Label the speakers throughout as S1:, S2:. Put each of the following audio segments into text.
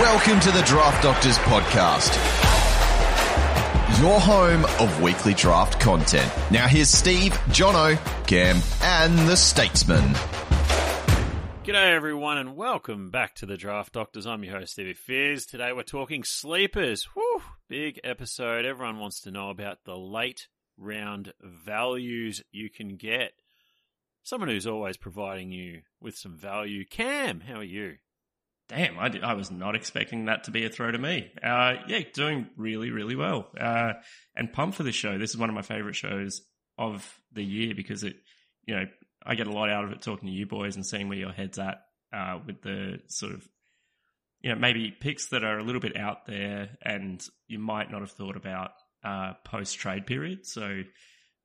S1: Welcome to the Draft Doctors Podcast, your home of weekly draft content. Now here's Steve, Jono, Cam, and the Statesman.
S2: G'day everyone and welcome back to the Draft Doctors. I'm your host Stevie Fizz. Today we're talking sleepers. Whew, big episode. Everyone wants to know about the late round values you can get. Someone who's always providing you with some value. Cam, how are you?
S3: Damn, I, did, I was not expecting that to be a throw to me. Uh, yeah, doing really, really well. Uh, and pumped for this show. This is one of my favorite shows of the year because it, you know, I get a lot out of it talking to you boys and seeing where your head's at uh, with the sort of, you know, maybe picks that are a little bit out there and you might not have thought about uh, post trade period. So,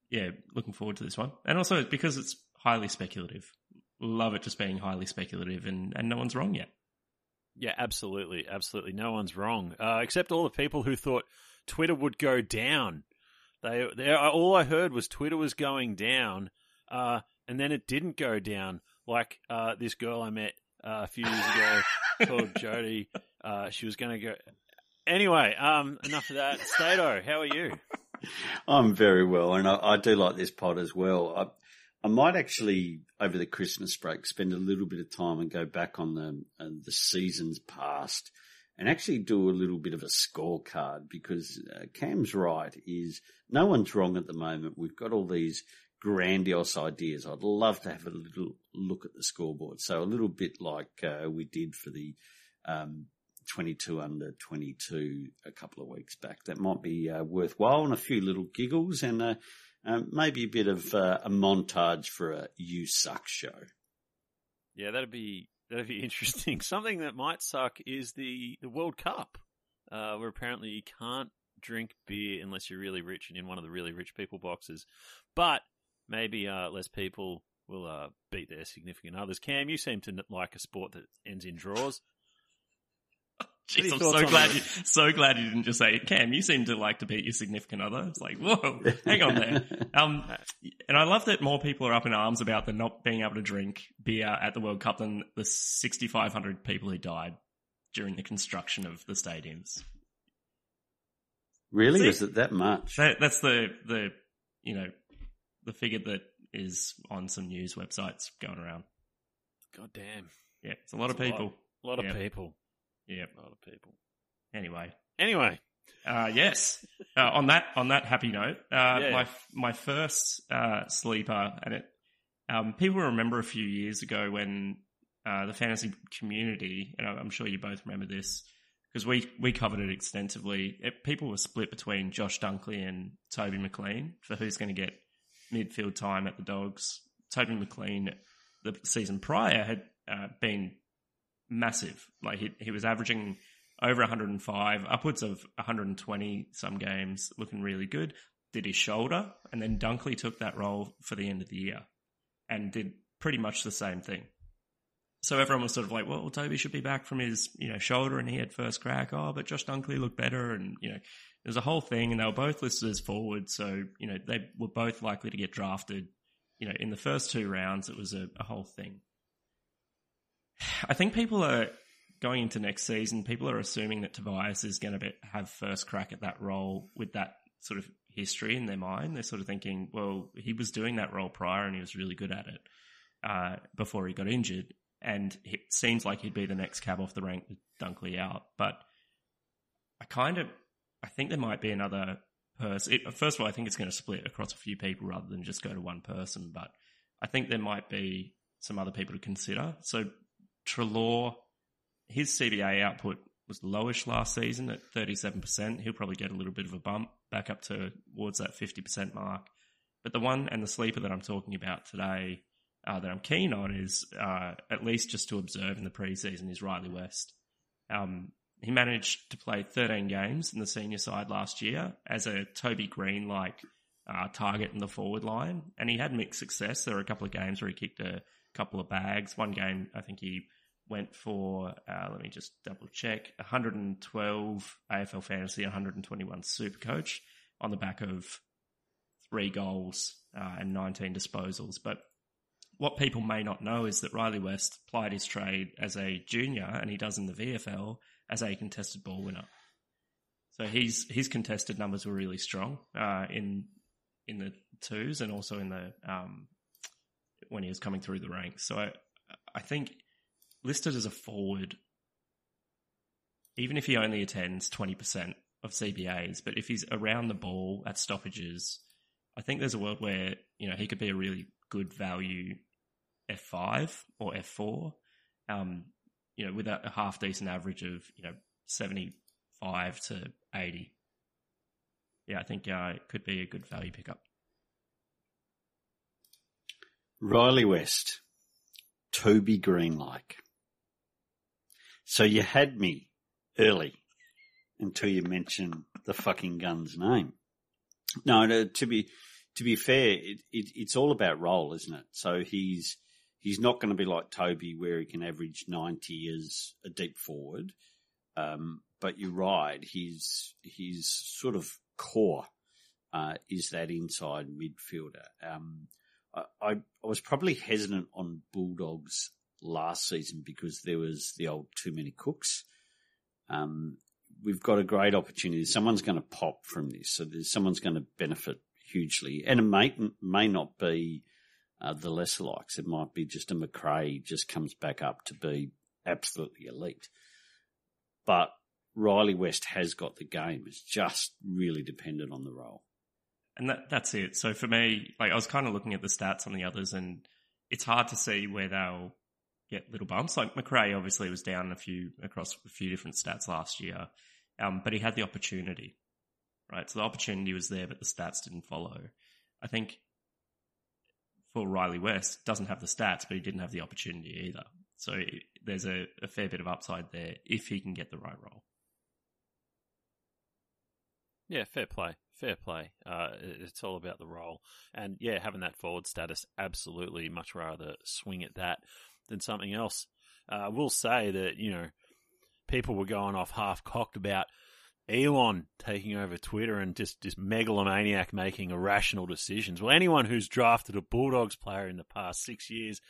S3: yeah, looking forward to this one. And also because it's highly speculative. Love it just being highly speculative and, and no one's wrong yet.
S2: Yeah, absolutely, absolutely. No one's wrong, uh, except all the people who thought Twitter would go down. They, they all I heard was Twitter was going down, uh, and then it didn't go down. Like uh, this girl I met uh, a few years ago called Jody. Uh, she was going to go. Anyway, um, enough of that. Stato, how are you?
S4: I'm very well, and I, I, do like this pod as well. I, I might actually over the Christmas break spend a little bit of time and go back on the uh, the seasons past and actually do a little bit of a scorecard because uh, Cam's right is no one's wrong at the moment. We've got all these grandiose ideas. I'd love to have a little look at the scoreboard. So a little bit like uh, we did for the um, 22 under 22 a couple of weeks back. That might be uh, worthwhile and a few little giggles and um, maybe a bit of uh, a montage for a "You Suck" show.
S2: Yeah, that'd be that'd be interesting. Something that might suck is the the World Cup, uh, where apparently you can't drink beer unless you're really rich and in one of the really rich people boxes. But maybe uh, less people will uh, beat their significant others. Cam, you seem to like a sport that ends in draws.
S3: Jeez, I'm so glad you, so glad you didn't just say, Cam, you seem to like to beat your significant other. It's like, whoa, hang on there. Um, and I love that more people are up in arms about the not being able to drink beer at the World Cup than the 6,500 people who died during the construction of the stadiums.
S4: Really? See, is it that much?
S3: That, that's the, the, you know, the figure that is on some news websites going around.
S2: God damn.
S3: Yeah, it's a lot of people.
S2: A lot, a lot of people.
S3: Yeah,
S2: a lot of people.
S3: Anyway,
S2: anyway,
S3: uh, yes. Uh, on that on that happy note, uh, yeah. my my first uh, sleeper, and it um, people remember a few years ago when uh, the fantasy community, and I'm sure you both remember this because we we covered it extensively. It, people were split between Josh Dunkley and Toby McLean for who's going to get midfield time at the Dogs. Toby McLean, the season prior, had uh, been massive. Like he he was averaging over 105, upwards of 120 some games, looking really good. Did his shoulder, and then Dunkley took that role for the end of the year, and did pretty much the same thing. So everyone was sort of like, well, Toby should be back from his, you know, shoulder and he had first crack. Oh, but Josh Dunkley looked better. And, you know, there's a whole thing and they were both listed as forward. So, you know, they were both likely to get drafted. You know, in the first two rounds, it was a, a whole thing. I think people are going into next season. People are assuming that Tobias is going to have first crack at that role with that sort of history in their mind. They're sort of thinking, well, he was doing that role prior and he was really good at it uh, before he got injured, and it seems like he'd be the next cab off the rank with Dunkley out. But I kind of, I think there might be another person. It, first of all, I think it's going to split across a few people rather than just go to one person. But I think there might be some other people to consider. So Treloar, his CBA output was lowish last season at 37%. He'll probably get a little bit of a bump back up to towards that 50% mark. But the one and the sleeper that I'm talking about today uh, that I'm keen on is uh, at least just to observe in the preseason is Rhylee West. Um, he managed to play 13 games in the senior side last year as a Toby Greene like uh, target in the forward line, and he had mixed success. There were a couple of games where he kicked a couple of bags. One game, I think he went for, uh, let me just double check, 112 AFL Fantasy, 121 Super Coach on the back of three goals uh, and 19 disposals. But what people may not know is that Rhylee West plied his trade as a junior, and he does in the VFL, as a contested ball winner. So his his contested numbers were really strong uh, in in the twos and also in the um, when he was coming through the ranks. So I, I think listed as a forward, even if he only attends twenty percent of CBAs, but if he's around the ball at stoppages, I think there's a world where you know he could be a really good value F five or F four, um, you know, with a, a half decent average of you know seventy five to eighty. Yeah, I think uh, it could be a good value pickup.
S4: Rhylee West, Toby Greene like. So you had me early until you mentioned the fucking gun's name. No, no to be to be fair, it, it, it's all about role, isn't it? So he's he's not going to be like Toby, where he can average ninety as a deep forward. Um, but you're right, his his sort of core uh, is that inside midfielder. Um, I, I, was probably hesitant on Bulldogs last season because there was the old too many cooks. Um, we've got a great opportunity. Someone's going to pop from this, so someone's going to benefit hugely, and it may may not be uh, the lesser likes. It might be just a Macrae just comes back up to be absolutely elite. But Rhylee West has got the game. It's just really dependent on the role.
S3: And that that's it. So for me, like I was kind of looking at the stats on the others, and it's hard to see where they'll get little bumps. Like Macrae obviously was down a few across a few different stats last year, um, but he had the opportunity, right? So the opportunity was there, but the stats didn't follow. I think for Rhylee West, doesn't have the stats, but he didn't have the opportunity either. So there's a, a fair bit of upside there if he can get the right role.
S2: Yeah, fair play. Fair play. Uh, it's all about the role. And yeah, having that forward status, absolutely much rather swing at that than something else. Uh, I will say that, you know, people were going off half cocked about Elon taking over Twitter and just, just megalomaniac making irrational decisions. Well, anyone who's drafted a Bulldogs player in the past six years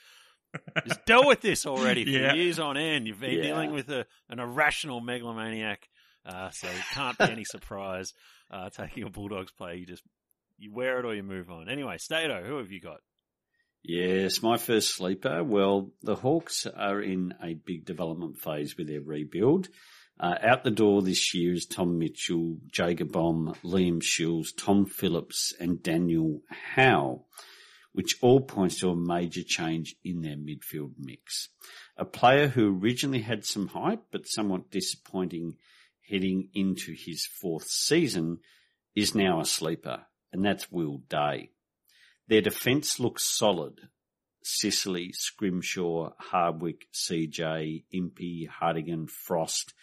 S2: has dealt with this already for yeah. years on end. You've been yeah. dealing with a, an irrational megalomaniac uh, so can't be any surprise uh, taking a Bulldogs player. You just you wear it or you move on. Anyway, Stato, who have you got?
S4: Yes, my first sleeper. Well, the Hawks are in a big development phase with their rebuild. Uh, out the door this year is Tom Mitchell, Jager Bomb, Liam Shiels, Tom Phillips, and Daniel Howe, which all points to a major change in their midfield mix. A player who originally had some hype but somewhat disappointing heading into his fourth season is now a sleeper, and that's Will Day. Their defence looks solid. Sicily, Scrimshaw, Hardwick, CJ, Impey, Hartigan, Frost,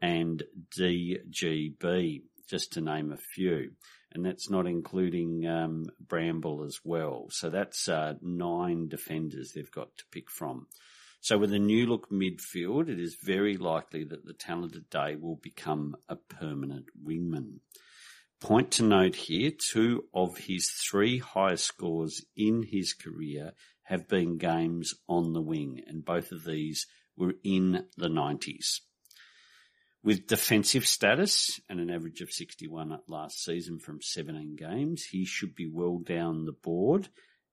S4: and DGB, just to name a few. And that's not including um, Bramble as well. So that's uh, nine defenders they've got to pick from. So with a new look midfield, it is very likely that the talented Day will become a permanent wingman. Point to note here, two of his three highest scores in his career have been games on the wing, and both of these were in the 90s. With defensive status and an average of 61 last season from 17 games, he should be well down the board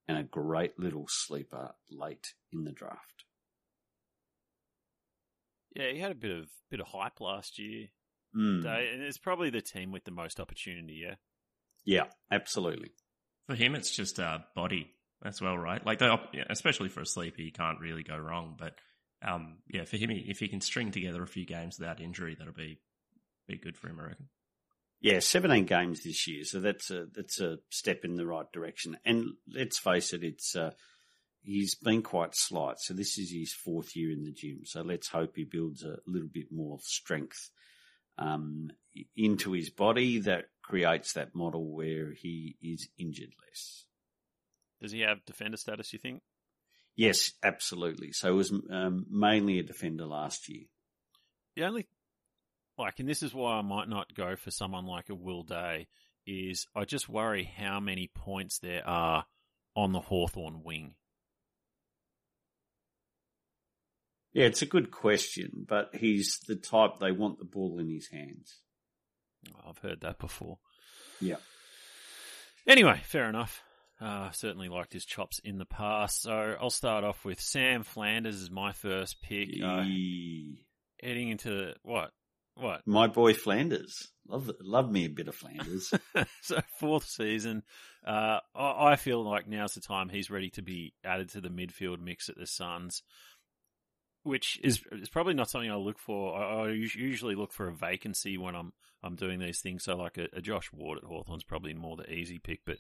S4: and a great little sleeper late in the draft.
S2: Yeah, he had a bit of bit of hype last year,
S4: mm.
S2: and it's probably the team with the most opportunity. Yeah,
S4: yeah, absolutely.
S3: For him, it's just uh, body as well, right? Like, they, especially for a sleeper, you can't really go wrong. But um, yeah, for him, if he can string together a few games without injury, that'll be be good for him, I reckon.
S4: Yeah, 17 games this year, so that's a that's a step in the right direction. And let's face it, it's uh, he's been quite slight. So this is his fourth year in the gym. So let's hope he builds a little bit more strength um, into his body that creates that model where he is injured less.
S2: Does he have defender status, you think?
S4: Yes, absolutely. So it was um, mainly a defender last year.
S2: The only, like, and this is why I might not go for someone like a Will Day, is I just worry how many points there are on the Hawthorn wing.
S4: Yeah, it's a good question, but he's the type they want the ball in his hands.
S2: I've heard that before.
S4: Yeah.
S2: Anyway, fair enough. Uh, certainly liked his chops in the past. So I'll start off with Sam Flanders as my first pick. Uh, heading into what? What?
S4: My boy Flanders. Love, love me a bit of Flanders.
S2: so fourth season, uh, I feel like now's the time he's ready to be added to the midfield mix at the Suns, which is is probably not something I look for. I, I usually look for a vacancy when I'm I'm doing these things. So like a, a Josh Ward at Hawthorn's probably more the easy pick, but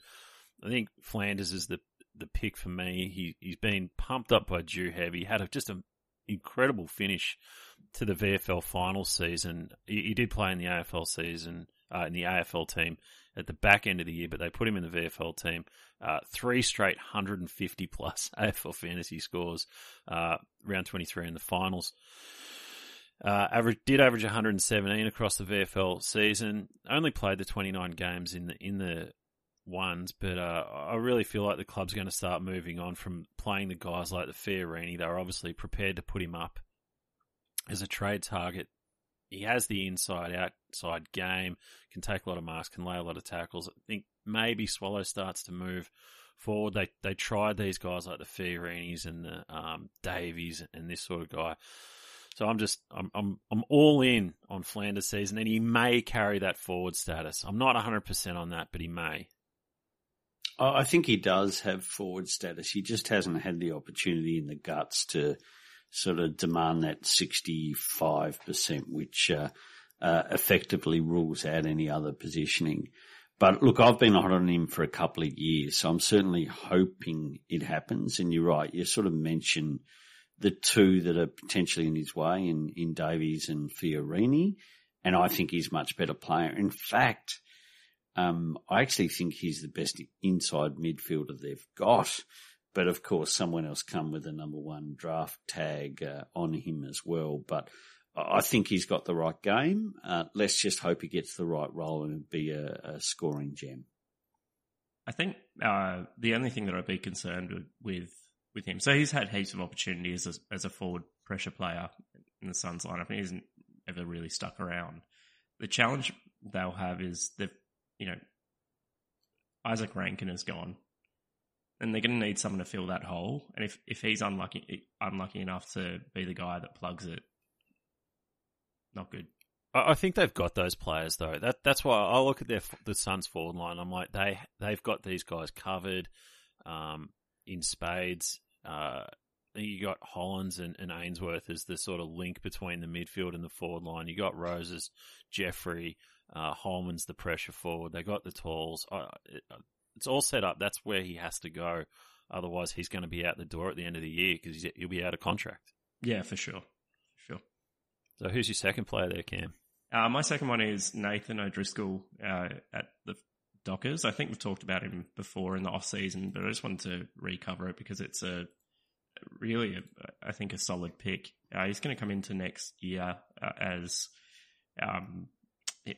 S2: I think Flanders is the the pick for me. He he's been pumped up by Drew Heavy. Had a, just an incredible finish to the VFL final season. He, he did play in the AFL season uh, in the AFL team at the back end of the year, but they put him in the VFL team. Uh, three straight 150 plus AFL fantasy scores, uh, round 23 in the finals. Uh, average did average 117 across the VFL season. Only played the 29 games in the in the ones, but uh, I really feel like the club's going to start moving on from playing the guys like the Fiorini. They're obviously prepared to put him up as a trade target. He has the inside outside game, can take a lot of marks, can lay a lot of tackles. I think maybe Swallow starts to move forward. They they tried these guys like the Fiorinis and the um, Davies and this sort of guy. So I'm just I'm I'm I'm all in on Flanders season, and he may carry that forward status. I'm not 100 percent on that, but he may.
S4: I think he does have forward status. He just hasn't had the opportunity in the guts to sort of demand that 65%, which uh, uh, effectively rules out any other positioning. But look, I've been on him for a couple of years, so I'm certainly hoping it happens. And you're right, you sort of mentioned the two that are potentially in his way in, in Davies and Fiorini. And I think he's much better player. In fact, um, I actually think he's the best inside midfielder they've got. But of course, someone else come with a number one draft tag uh, on him as well. But I think he's got the right game. Uh, let's just hope he gets the right role and be a, a scoring gem.
S3: I think uh, the only thing that I'd be concerned with, with, him, so he's had heaps of opportunities as, as a forward pressure player in the Suns lineup. He hasn't ever really stuck around. The challenge they'll have is they've you know, Izak Rankine is gone, and they're going to need someone to fill that hole. And if if he's unlucky unlucky enough to be the guy that plugs it, not good.
S2: I think they've got those players though. That that's why I look at their the Suns forward line. I'm like they they've got these guys covered um, in spades. Uh, you got Hollands and, and, Ainsworth as the sort of link between the midfield and the forward line. You got Rosas, Jeffrey, uh, Holman's the pressure forward. They got the talls. It, it's all set up. That's where he has to go. Otherwise, he's going to be out the door at the end of the year because he'll be out of contract.
S3: Yeah, for sure. Sure.
S2: So, who's your second player there, Cam?
S3: Uh, my second one is Nathan O'Driscoll uh, at the Dockers. I think we've talked about him before in the off season, but I just wanted to recover it because it's a really, a, I think, a solid pick. Uh, he's going to come into next year uh, as um,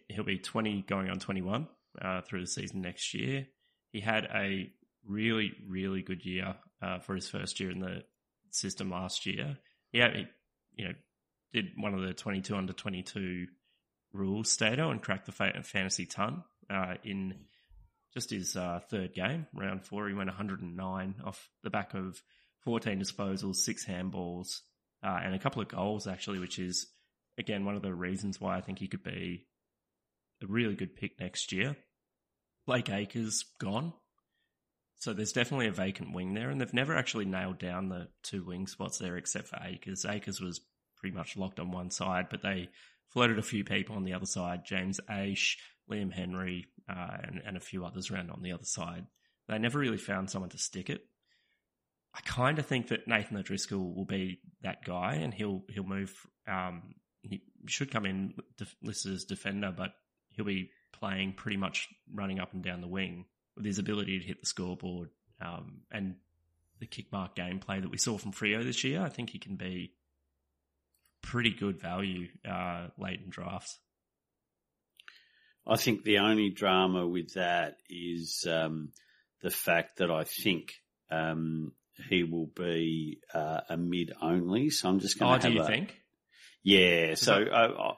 S3: he'll be 20 going on 21 uh, through the season next year. He had a really, really good year uh, for his first year in the system last year. Yeah, he, you know, did one of the 22 under 22 rules stato and cracked the fantasy ton uh, in just his uh, third game, round four. He went 109 off the back of 14 disposals, six handballs, uh, and a couple of goals actually, which is again one of the reasons why I think he could be a really good pick next year. Blake Acres gone. So there's definitely a vacant wing there, and they've never actually nailed down the two wing spots there except for Acres. Acres was pretty much locked on one side, but they floated a few people on the other side James Aish, Liam Henry, uh, and, and a few others around on the other side. They never really found someone to stick it. I kind of think that Nathan O'Driscoll will be that guy, and he'll he'll move. Um, he should come in listed as defender, but he'll be playing pretty much running up and down the wing with his ability to hit the scoreboard um, and the kick mark gameplay that we saw from Freo this year. I think he can be pretty good value uh, late in drafts.
S4: I think the only drama with that is um, the fact that I think um, he will be uh, a mid only. So I'm just going
S3: to.
S4: Oh,
S3: do you
S4: a,
S3: think?
S4: Yeah. so that...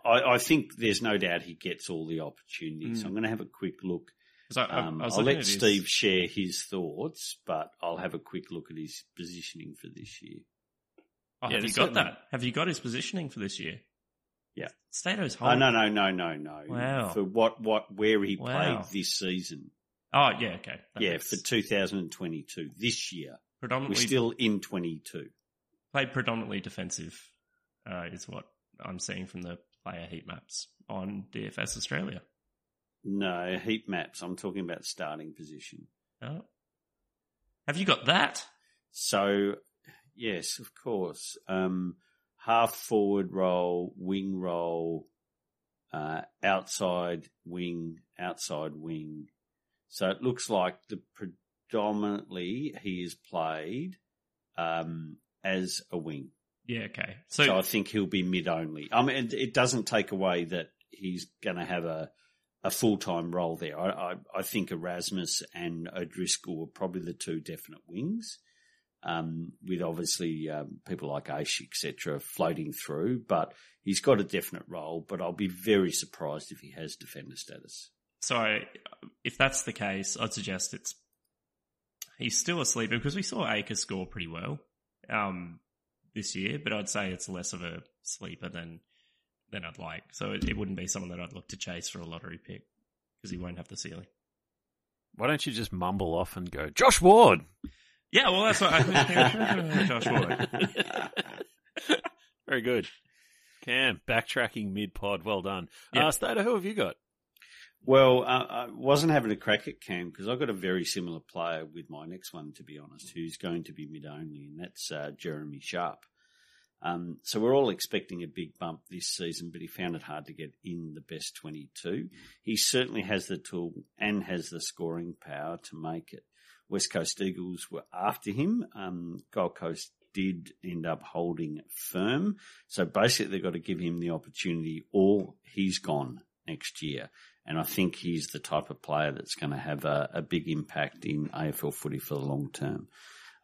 S4: I, I, think there's no doubt he gets all the opportunities. Mm. So I'm going to have a quick look.
S3: I, um,
S4: I'll let Steve his... share his thoughts, but I'll have a quick look at his positioning for this year.
S3: Oh, yeah, have you got certainly... that? Have you got his positioning for this year?
S4: Yeah.
S3: Stato's
S4: home. Oh, no, no, no, no, no.
S3: Wow.
S4: For what, what, where he wow. played this season.
S3: Oh, yeah, okay.
S4: That yeah, makes... for 2022, this year.
S3: Predominantly.
S4: We're still in 22.
S3: Played predominantly defensive, uh, is what I'm seeing from the player heat maps on DFS Australia.
S4: No, heat maps. I'm talking about starting position.
S3: Oh. Have you got that?
S4: So, yes, of course. Um, half forward roll, wing roll, uh, outside wing, outside wing. So it looks like the predominantly he is played um, as a wing.
S3: Yeah, okay.
S4: So, so I think he'll be mid only. I mean, it doesn't take away that he's going to have a a full time role there. I, I, I think Erasmus and O'Driscoll are probably the two definite wings um, with obviously um, people like Aish, etc., floating through. But he's got a definite role. But I'll be very surprised if he has defender status.
S3: So, if that's the case, I'd suggest it's he's still a sleeper because we saw Acre score pretty well um, this year. But I'd say it's less of a sleeper than than I'd like. So it, it wouldn't be someone that I'd look to chase for a lottery pick because he won't have the ceiling.
S2: Why don't you just mumble off and go, Josh Ward?
S3: Yeah, well, that's what I think. Josh Ward.
S2: Very good. Cam, backtracking mid pod. Well done. Yep. Uh, Stater, who have you got?
S4: Well, uh, I wasn't having a crack at Cam because I've got a very similar player with my next one, to be honest, who's going to be mid only, and that's uh, Jeremy Sharp. Um, so we're all expecting a big bump this season, but he found it hard to get in the best 22. He certainly has the tool and has the scoring power to make it. West Coast Eagles were after him. Um, Gold Coast did end up holding firm. So basically they've got to give him the opportunity or he's gone next year. And I think he's the type of player that's going to have a, a big impact in AFL footy for the long term.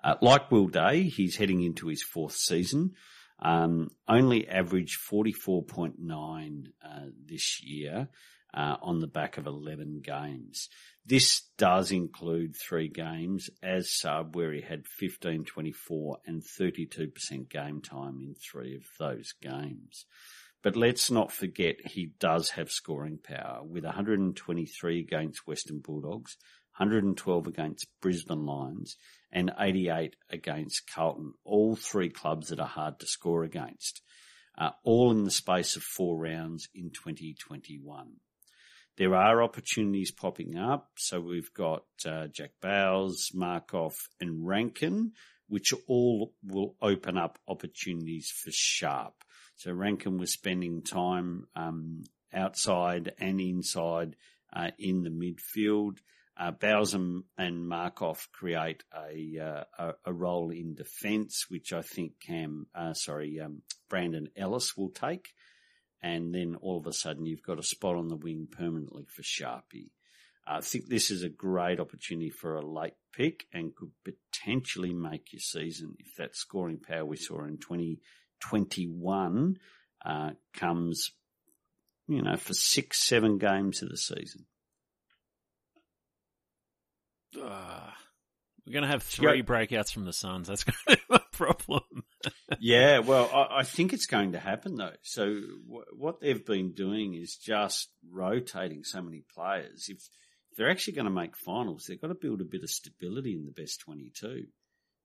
S4: Uh, like Will Day, he's heading into his fourth season. Um, only averaged 44.9 uh, this year uh, on the back of 11 games. This does include three games as sub where he had 15, 24 and 32% game time in three of those games. But let's not forget he does have scoring power with 123 against Western Bulldogs, 112 against Brisbane Lions and 88 against Carlton. All three clubs that are hard to score against. Uh, all in the space of four rounds in 2021. There are opportunities popping up. So we've got uh, Jack Bowes, Markov, and Rankine, which all will open up opportunities for Sharp. So Rankine was spending time um, outside and inside uh, in the midfield. Uh, and Markov create a, uh, a, a role in defence, which I think Cam, uh, sorry, um, Brandon Ellis will take and then all of a sudden you've got a spot on the wing permanently for Sharpie. I think this is a great opportunity for a late pick and could potentially make your season if that scoring power we saw in 2021 uh, comes, you know, for six, seven games of the season.
S2: Uh, we're going to have three breakouts from the Suns. That's going to be a problem.
S4: yeah, well, I, I, think it's going to happen though. So w- what they've been doing is just rotating so many players. If, if they're actually going to make finals, they've got to build a bit of stability in the best 22.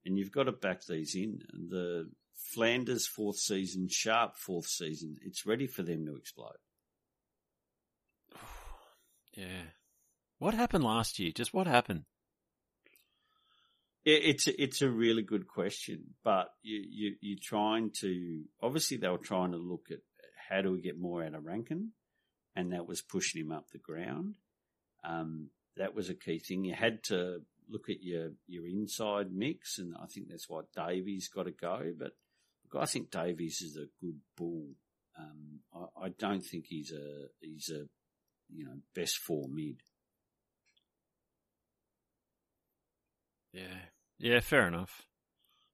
S4: And you've got to back these in. And the Flanders fourth season, Sharp fourth season, it's ready for them to explode.
S2: yeah. What happened last year? Just what happened?
S4: It's a, it's a really good question, but you, you you're trying to obviously they were trying to look at how do we get more out of Rankine, and that was pushing him up the ground. Um, that was a key thing. You had to look at your your inside mix, and I think that's why Davies got to go. But I think Davies is a good bull. Um, I, I, don't think he's a he's a you know best four mid.
S2: Yeah, yeah, fair enough.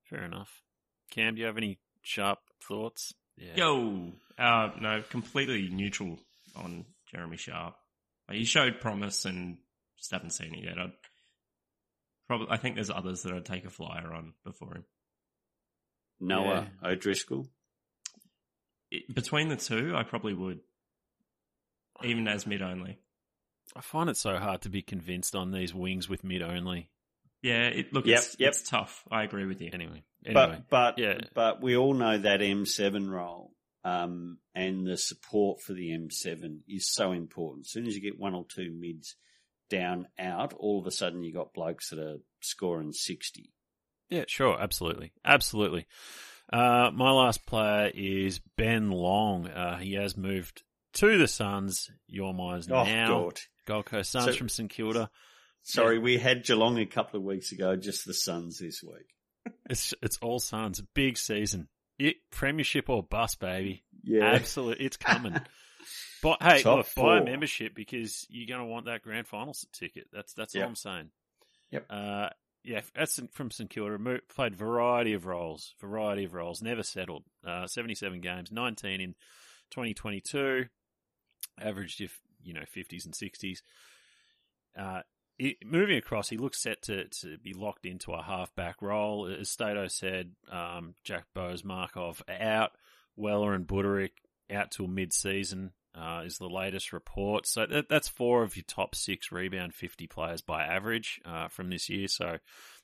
S2: Fair enough. Cam, do you have any sharp thoughts?
S3: Yeah. Yo, uh, no, completely neutral on Jeremy Sharp. He showed promise and just haven't seen it yet. I'd probably, I think there's others that I'd take a flyer on before him.
S4: Noah yeah. O'Driscoll.
S3: It, between the two, I probably would, even as mid only.
S2: I find it so hard to be convinced on these wings with mid only.
S3: Yeah, it, look, yep, it's, yep. it's tough. I agree with you.
S2: Anyway,
S4: anyway, but but yeah. but we all know that M7 role um, and the support for the M7 is so important. As soon as you get one or two mids down out, all of a sudden you got blokes that are scoring sixty.
S2: Yeah, sure, absolutely, absolutely. Uh, my last player is Ben Long. Uh, he has moved to the Suns. Your minds oh, now. God. Gold Coast Suns so, from St Kilda.
S4: Sorry, yeah. we had Geelong a couple of weeks ago. Just the Suns this week.
S2: it's it's all Suns. Big season. It, premiership or bust, baby. Yeah, absolutely. It's coming. but hey, Top look, four. buy a membership because you're going to want that grand final ticket. That's that's yep. all I'm saying.
S4: Yep.
S2: Uh, yeah, that's from St Kilda. Played variety of roles, variety of roles. Never settled. Uh, 77 games, 19 in 2022. Averaged if you know 50s and 60s. Uh, moving across, he looks set to, to be locked into a half-back role. As Stato said, um, Jack Bowes, Markov out, Weller and Budarick out till mid-season uh, is the latest report. So that, that's four of your top six rebound 50 players by average uh, from this year. So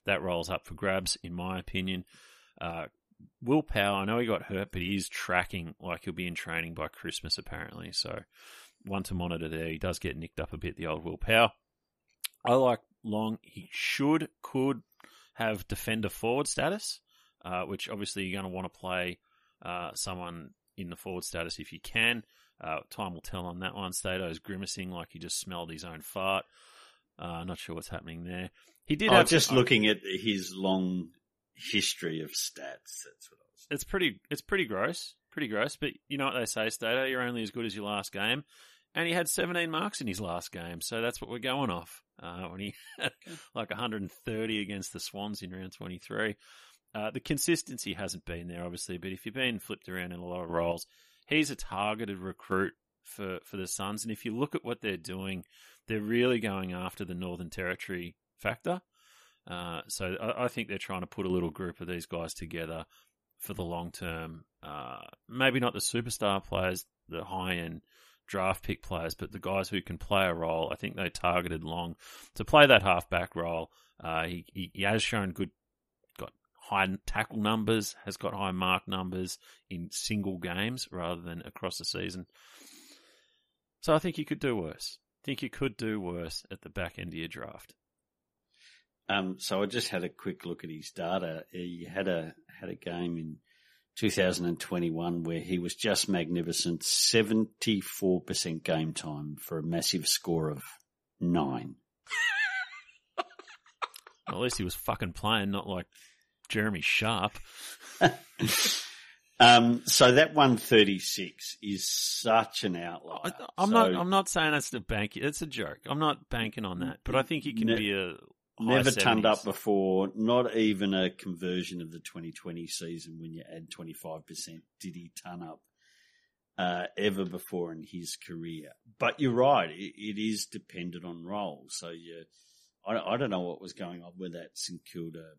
S2: that rolls up for grabs, in my opinion. Uh, Will Powell, I know he got hurt, but he is tracking like he'll be in training by Christmas, apparently. So one to monitor there. He does get nicked up a bit, the old Will Powell. I like Long. He should, could have defender forward status, uh, which obviously you're going to want to play uh, someone in the forward status if you can. Uh, time will tell on that one. Stato's grimacing like he just smelled his own fart. Uh, not sure what's happening there. He did. Oh,
S4: just looking at his long history of stats. That's what I was.
S2: It's pretty. It's pretty gross. Pretty gross. But you know what they say, Stato. You're only as good as your last game and he had 17 marks in his last game, so that's what we're going off. Uh, when he had like 130 against the Swans in round 23. Uh, the consistency hasn't been there, obviously, but if you've been flipped around in a lot of roles, he's a targeted recruit for, for the Suns. And if you look at what they're doing, they're really going after the Northern Territory factor. Uh, so I, I, think they're trying to put a little group of these guys together for the long term. Uh, maybe not the superstar players, the high end draft pick players, but the guys who can play a role, I think they targeted Long to play that halfback role. Uh, he, he, he has shown good, high tackle numbers, has got high mark numbers in single games rather than across the season. So I think you could do worse. I think you could do worse at the back end of your draft.
S4: Um, so I just had a quick look at his data. He had a had a game in 2021 where he was just magnificent. 74% game time for a massive score of nine.
S2: well, at least he was fucking playing, not like Jeremy Sharp.
S4: um, so that 136 is such an outlier.
S2: I, am so, not. I'm not saying it's a bank. It's a joke. I'm not banking on that. But I think it can ne- be a Never 70s.
S4: turned up before, not even a conversion of the 2020 season when you add 25%. Did he turn up uh, ever before in his career? But you're right, it, it is dependent on role. So you, I, I, don't know what was going on with that St Kilda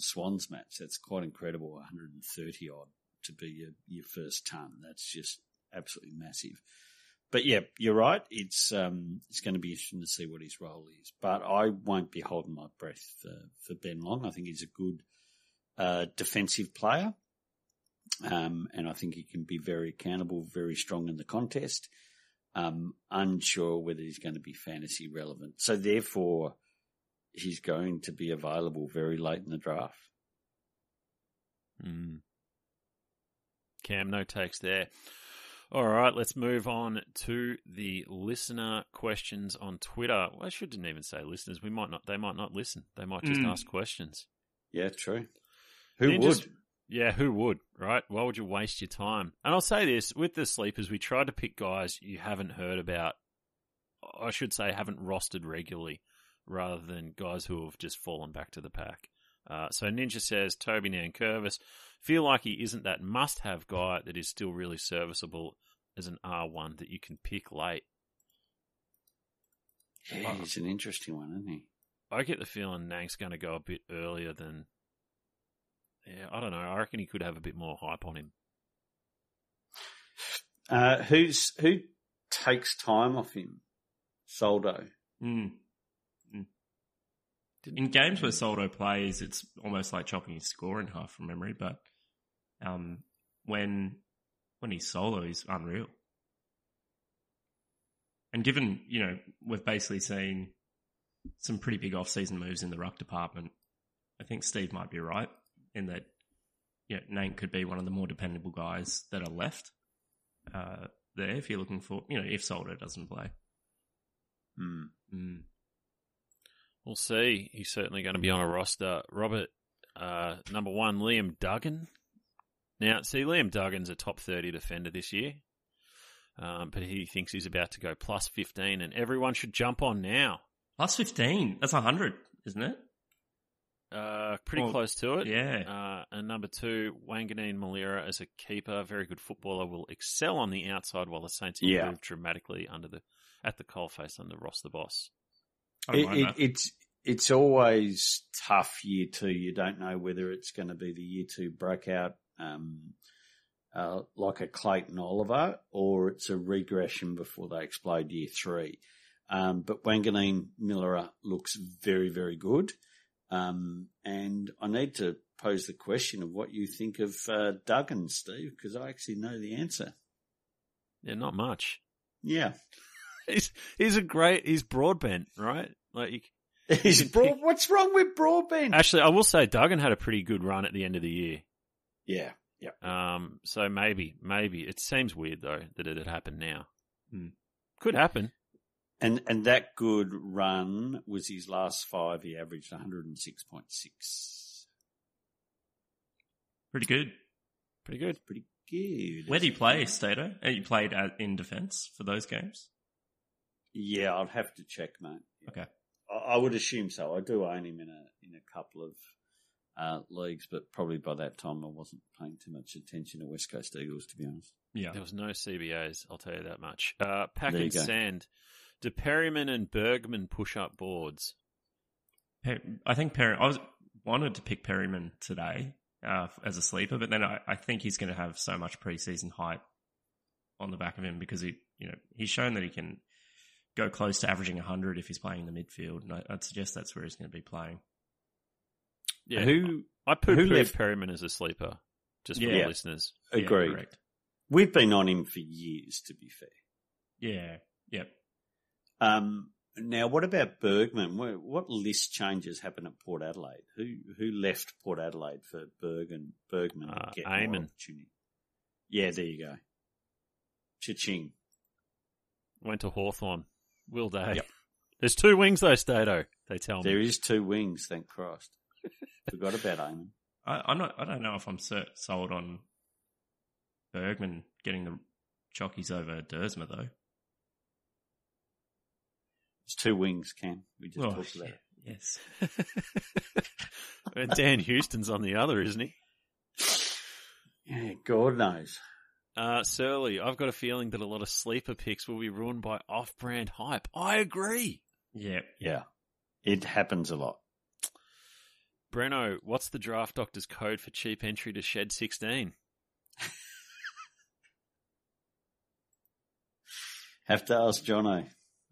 S4: Swans match. That's quite incredible, 130 odd to be your, your first ton. That's just absolutely massive but yeah, you're right. It's um, it's going to be interesting to see what his role is. But I won't be holding my breath for, for Ben Long. I think he's a good uh, defensive player, um, and I think he can be very accountable, very strong in the contest. Um, unsure whether he's going to be fantasy relevant. So therefore, he's going to be available very late in the draft.
S2: Mm. Cam, no takes there. All right, let's move on to the listener questions on Twitter. Well, I shouldn't even say listeners. We might not. They might not listen. They might just mm. ask questions.
S4: Yeah, true. Who would?
S2: Yeah, who would? Right? Why would you waste your time? And I'll say this: with the sleepers, we tried to pick guys you haven't heard about. I should say, haven't rostered regularly, rather than guys who have just fallen back to the pack. Uh, so Ninja says Toby Nankervis feel like he isn't that must-have guy that is still really serviceable as an R1 that you can pick late.
S4: Yeah, he's an interesting one, isn't he?
S2: I get the feeling Nang's going to go a bit earlier than. Yeah, I don't know. I reckon he could have a bit more hype on him.
S4: Uh, who's who takes time off him? Soldo.
S3: Mm. Mm. In games where Soldo plays, it's almost like chopping his score in half from memory. But um, when when he's solo, he's unreal. And given you know we've basically seen some pretty big off-season moves in the ruck department, I think Steve might be right in that. Yeah, Nate could be one of the more dependable guys that are left uh, there if you're looking for, you know, if Soldo doesn't play.
S4: Mm.
S3: Mm.
S2: We'll see. He's certainly going to be on a roster. Robert, uh, number one, Liam Duggan. Now, see, Liam Duggan's a top 30 defender this year, um, but he thinks he's about to go plus 15, and everyone should jump on now.
S3: Plus 15? That's 100, isn't it?
S2: Uh, pretty well, close to it.
S3: Yeah.
S2: Uh, and number two, Wanganeen-Milera as a keeper, very good footballer, will excel on the outside while the Saints improve yeah. dramatically under the at the coalface under Ross the boss.
S4: It, it, it's it's always tough year two. You don't know whether it's going to be the year two breakout, um, uh, like a Clayton Oliver, or it's a regression before they explode year three. Um, but Wanganeen Miller looks very, very good. Um, and I need to pose the question of what you think of uh, Duggan, Steve, because I actually know the answer.
S2: Yeah, not much.
S4: Yeah,
S2: he's he's a great. He's broadbent, right? Like
S4: he's broad. Pick... What's wrong with broadbent?
S2: Actually, I will say Duggan had a pretty good run at the end of the year.
S4: Yeah, yeah.
S2: Um, so maybe, maybe it seems weird though that it had happened now. Hmm. Could happen.
S4: And and that good run was his last five. He averaged 106.6.
S3: Pretty good.
S2: Pretty good.
S4: Pretty good.
S3: Where do you play, Stato? You played in defence for those games?
S4: Yeah, I'd have to check, mate.
S3: Okay.
S4: I, I, would assume so. I do own him in a in a couple of uh, leagues, but probably by that time I wasn't paying too much attention to West Coast Eagles, to be honest.
S2: Yeah. There was no CBAs, I'll tell you that much. Uh, Pack and Sand do Perryman and Bergman push up boards?
S3: I think Perry. I was wanted to pick Perryman today uh, as a sleeper, but then I, I think he's going to have so much preseason hype on the back of him because he, you know, he's shown that he can go close to averaging 100 if he's playing in the midfield, and I, would suggest that's where he's going to be playing.
S2: Yeah, who I put who left Perryman as a sleeper, just for yeah, the listeners.
S4: Agreed. Yeah, We've been on him for years, to be fair.
S3: Yeah. Yep.
S4: Um, now, what about Bergman? What list changes happened at Port Adelaide? Who who left Port Adelaide for Bergen, Bergman?
S2: Uh, get Amon.
S4: Yeah, there you go. Cha-ching.
S2: Went to Hawthorn. Will they? Yep. There's two wings though, Stato. They tell
S4: me there is two wings. Thank Christ. Forgot about Amon.
S3: I, am not. I don't know if I'm sold on Bergman getting the chockies over Duursma though.
S4: It's two wings, Cam. We just oh, talked about it.
S3: Yes.
S2: Dan Houston's on the other, isn't he?
S4: Yeah, God knows.
S2: Uh, Surly, I've got a feeling that a lot of sleeper picks will be ruined by off-brand hype. I agree.
S3: Yeah.
S4: Yeah. It happens a lot.
S2: Breno, what's the draft doctor's code for cheap entry to Shed 16?
S4: Have to ask Jono.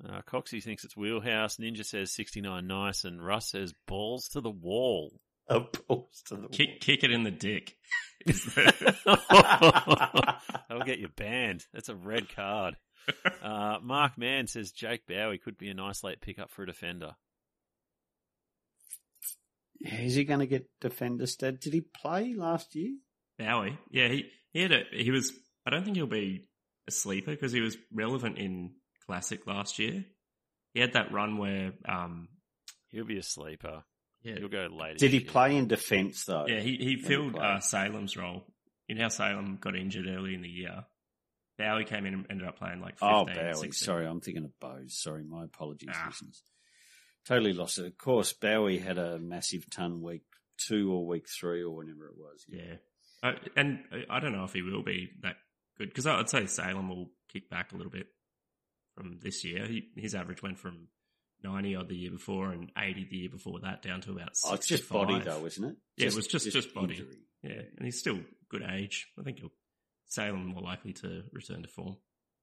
S2: Uh, Coxie thinks it's wheelhouse. Ninja says 69 nice, and Russ says balls to the wall.
S4: Oh, balls to the
S3: kick,
S4: wall.
S3: Kick it in the dick.
S2: That'll get you banned. That's a red card. Uh, Mark Mann says Jake Bowey could be a nice late pickup for a defender.
S4: Is he going to get defender stead? Did he play last year?
S3: Bowie, yeah, he he had a he was. I don't think he'll be a sleeper because he was relevant in Classic last year. He had that run where um,
S2: he'll be a sleeper. Yeah, he'll go later.
S4: Did he year. play in defence though?
S3: Yeah, he he filled uh, Salem's role. You know how Salem got injured early in the year. Bowey came in and ended up playing like 15, oh Bowey. 16.
S4: Sorry, I'm thinking of Bowes. Sorry, my apologies, ah. listeners. Totally lost it. Of course, Bowey had a massive ton week two or week three or whenever it was.
S3: Yeah, uh, and I don't know if he will be that good because I'd say Salem will kick back a little bit from this year. He, his average went from 90 odd the year before and 80 the year before that down to about 65. Oh,
S4: it's just body though, isn't it?
S3: Yeah, just, it was just, just, just body. Injury. Yeah, and he's still good age. I think he'll Salem more likely to return to form.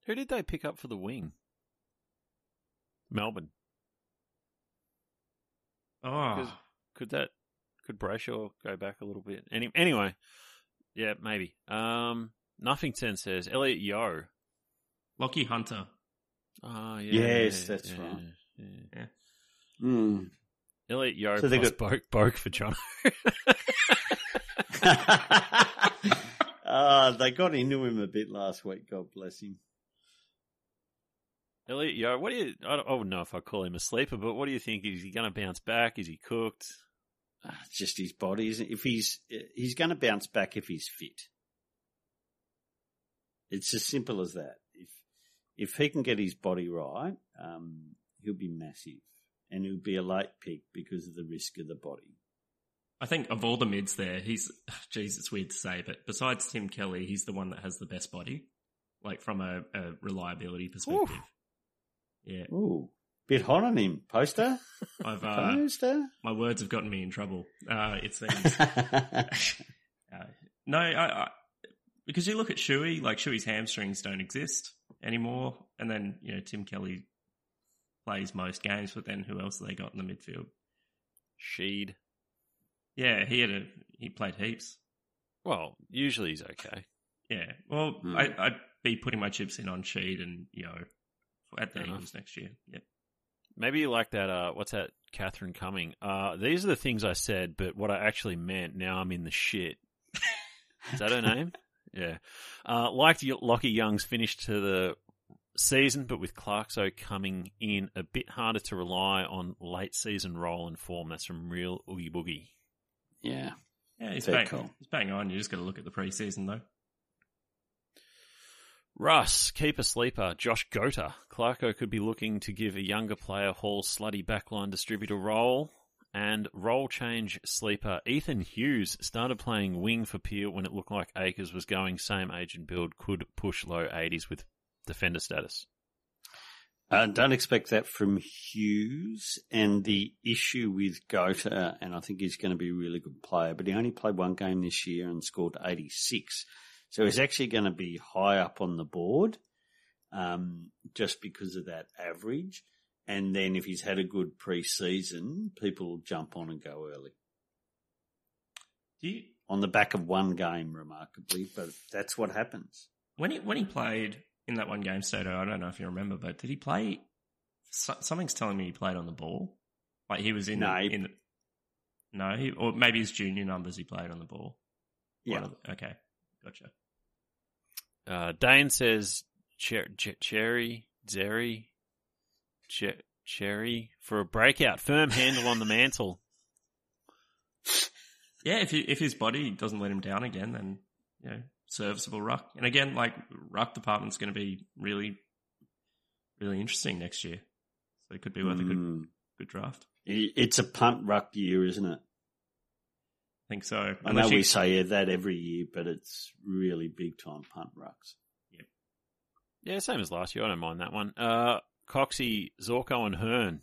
S2: Who did they pick up for the wing? Melbourne.
S3: Oh,
S2: could that could Brayshaw go back a little bit? Any, anyway, yeah, maybe. Um, Nothington says Elliot Yeo.
S3: Lachie Hunter.
S2: Oh yeah,
S4: yes, that's
S2: yeah,
S4: right.
S2: Yeah.
S3: yeah.
S4: Mm.
S2: Elliot Yeo so plus got... Boak, Boak for John.
S4: uh, they got into him a bit last week. God bless him.
S2: Elliot Yeo, what do you? I, don't, I wouldn't know if I call him a sleeper, but what do you think? Is he going to bounce back? Is he cooked?
S4: Uh, just his body. If he's he's going to bounce back if he's fit. It's as simple as that. If if he can get his body right, um, he'll be massive, and he'll be a late pick because of the risk of the body.
S3: I think of all the mids there, he's, geez, it's weird to say, but besides Tim Kelly, he's the one that has the best body, like from a, a reliability perspective. Ooh. Yeah.
S4: Ooh. Bit hot on him, poster.
S3: I've uh, poster. My words have gotten me in trouble. Uh, it seems. uh, no, I, I, because you look at Shuey, like Shuey's hamstrings don't exist anymore, and then you know Tim Kelly plays most games, but then who else have they got in the midfield?
S2: Sheed.
S3: Yeah, he had a he played heaps.
S2: Well, usually he's okay.
S3: Yeah. Well, hmm. I, would be putting my chips in on Sheed and you know at the Eagles next year. Yeah.
S2: Maybe you like that. Uh, what's that? Catherine Cumming. Uh, these are the things I said, but what I actually meant. Now I'm in the shit. Is that her name? Yeah. Uh, liked Lachie Young's finish to the season, but with Clarkso coming in a bit harder to rely on late season role and form. That's from real Oogie Boogie.
S4: Yeah.
S3: Yeah, he's bang, cool. he's bang on. You just got to look at the preseason though.
S2: Russ, keeper sleeper, Josh Goater. Clarko could be looking to give a younger player Hall's slutty backline distributor role. And role change sleeper Ethan Hughes started playing wing for Peel when it looked like Acres was going same age and build, could push low 80s with defender status.
S4: Uh, don't expect that from Hughes. And the issue with Goater, and I think he's going to be a really good player, but he only played one game this year and scored 86. So he's actually going to be high up on the board um, just because of that average. And then if he's had a good pre-season, people will jump on and go early.
S3: You,
S4: on the back of one game, remarkably, but that's what happens.
S3: When he when he played in that one game, Stato, I don't know if you remember, but did he play? Something's telling me he played on the ball. Like he was in.
S4: No,
S3: the, in the, no, he, or maybe his junior numbers he played on the ball.
S4: Yeah.
S3: okay. Gotcha.
S2: Uh, Dane says cher- cher- Cherry, Zeri, cher- Cherry for a breakout. Firm handle on the mantle.
S3: Yeah, if he, if his body doesn't let him down again, then you know serviceable ruck. And again, like ruck department's going to be really, really interesting next year. So it could be worth mm. a good hmm. good draft.
S4: It's a punt ruck year, isn't it?
S3: I think so.
S4: I know we say that every year, but it's really big time punt rucks.
S3: Yep.
S2: Yeah, same as last year. I don't mind that one. Uh, Coxie, Zorko, and Hearn.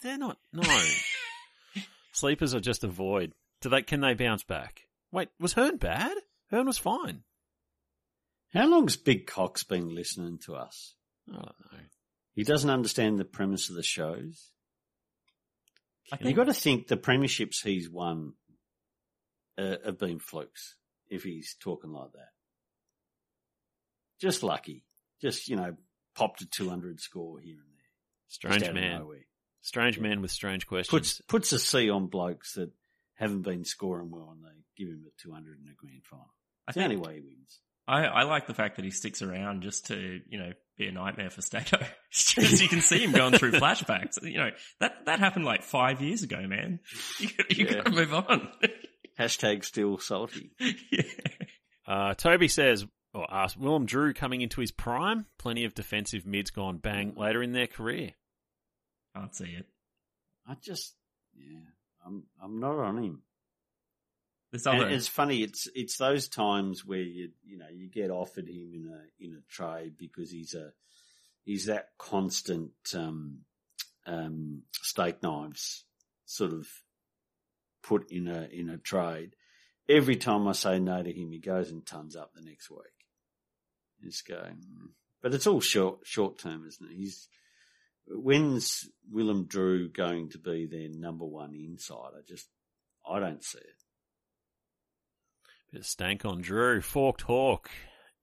S2: they're not. No. Sleepers are just a void. Do they? Can they bounce back? Wait, was Hearn bad? Hearn was fine.
S4: How long's Big Cox been listening to us?
S2: I don't know.
S4: He doesn't understand the premise of the shows. You've got to think the premierships he's won uh, have been flukes if he's talking like that. Just lucky. Just, you know, popped a 200 score here and there.
S2: Strange man. Strange yeah. man with strange questions.
S4: Puts, puts a C on blokes that haven't been scoring well and they give him a 200 in a grand final. It's the only way he wins.
S3: I, I, like the fact that he sticks around just to, you know, be a nightmare for Stato. Because you can see him going through flashbacks. You know, that, that happened like five years ago, man. You, you yeah. gotta move on.
S4: Hashtag still salty.
S3: yeah.
S2: Uh, Toby says, or asks, Willem Drew coming into his prime? Plenty of defensive mids gone bang later in their career.
S3: Can't see it.
S4: I just, yeah, I'm, I'm not on him.
S3: There's other.
S4: And it's funny. It's it's those times where you you know you get offered him in a in a trade because he's a he's that constant um, um, steak knives sort of put in a in a trade. Every time I say no to him, he goes and tons up the next week. Just going, mm. but it's all short short term, isn't it? He's when's Willem Drew going to be their number one insider? I just I don't see it.
S2: Bit of stank on Drew. Forked Hawk.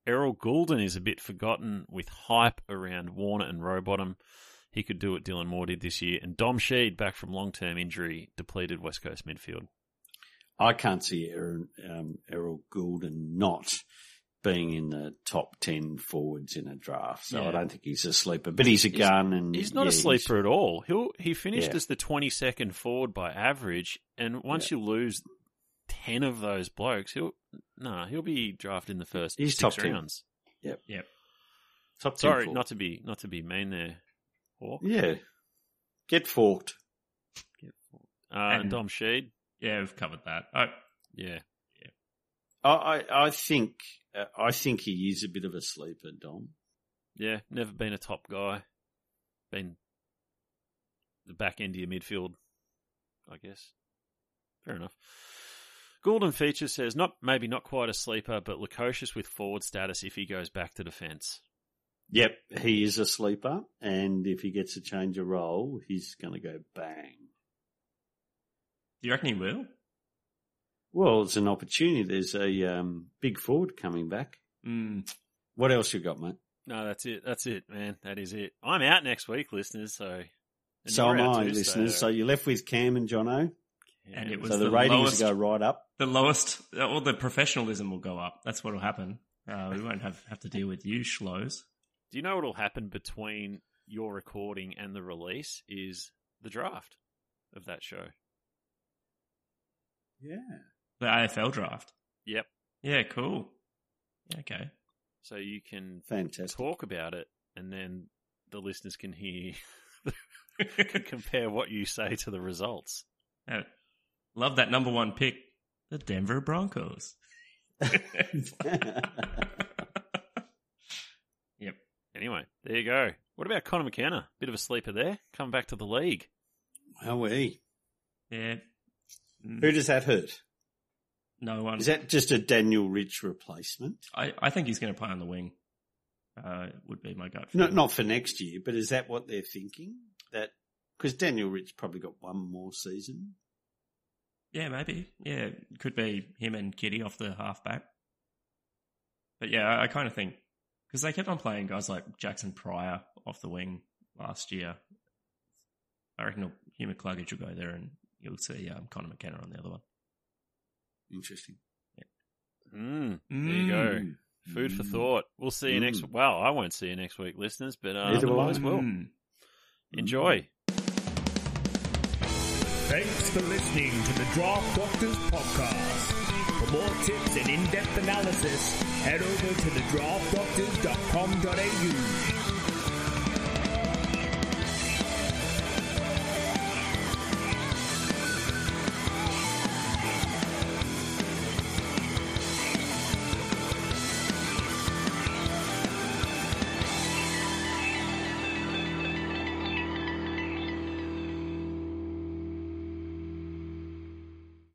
S2: Errol Gulden is a bit forgotten with hype around Warner and Rowbottom. He could do what Dylan Moore did this year. And Dom Sheed, back from long term injury, depleted West Coast midfield.
S4: I can't see Errol, um, Errol Gulden not being in the top 10 forwards in a draft. So yeah. I don't think he's a sleeper, but he's a he's, gun and
S2: he's not yeah, a sleeper at all. He'll, he finished yeah. as the 22nd forward by average. And once you lose 10 of those blokes, he'll, no, he'll be drafted in the first he's six top rounds.
S4: 10. Yep.
S3: Yep.
S2: Top Sorry, forward. not to be, not to be mean there.
S4: Hawk. Yeah. Get forked.
S2: Get forked. Uh, and Dom Sheed.
S3: Yeah, we've covered that. Oh,
S2: yeah.
S4: Yeah. I, I think uh, I think he is a bit of a sleeper, Dom.
S2: Yeah, never been a top guy. Been the back end of your midfield, I guess. Fair enough. Golden Feature says not maybe not quite a sleeper, but Lukosius with forward status if he goes back to defence.
S4: Yep, he is a sleeper, and if he gets a change of role, he's going to go bang.
S3: Do you reckon he will?
S4: Well, it's an opportunity. There's a um, big forward coming back.
S3: Mm.
S4: What else you got, mate?
S2: No, that's it. That's it, man. That is it. I'm out next week, listeners. So,
S4: so am I, too, listeners. So, so, you're left with Cam and Jono.
S3: And it was
S4: so the, the ratings lowest, go right up.
S3: The lowest, all the professionalism will go up. That's what will happen. Uh, we won't have have to deal with you schloes.
S2: Do you know what will happen between your recording and the release? Is the draft of that show?
S4: Yeah.
S3: The AFL draft.
S2: Yep.
S3: Yeah, cool. Yeah, okay.
S2: So you can
S4: Fantastic.
S2: talk about it and then the listeners can hear can compare what you say to the results.
S3: Yeah. Love that number one pick, the Denver Broncos.
S2: yep. Anyway, there you go. What about Connor McKenna? Bit of a sleeper there. Coming back to the league.
S4: How we?
S3: Yeah.
S4: Who does that hurt?
S3: No one.
S4: Is that just a Daniel Rich replacement?
S3: I, I think he's going to play on the wing. Uh, would be my gut.
S4: No, not for next year, but is that what they're thinking? That because Daniel Rich probably got one more season.
S3: Yeah, maybe. Yeah, could be him and Kitty off the halfback. But yeah, I, I kind of think because they kept on playing guys like Jaxon Prior off the wing last year. I reckon Hugh McCluggage will go there, and you'll see um, Connor McKenna on the other one.
S4: Interesting.
S2: Yeah. Mm, there you go. Mm. Food for mm. thought. We'll see you next. Mm. Well, I won't see you next week, listeners, but uh, Neither otherwise will. Enjoy.
S5: Thanks for listening to the Draft Doctors podcast. For more tips and in-depth analysis, head over to thedraftdoctors.com.au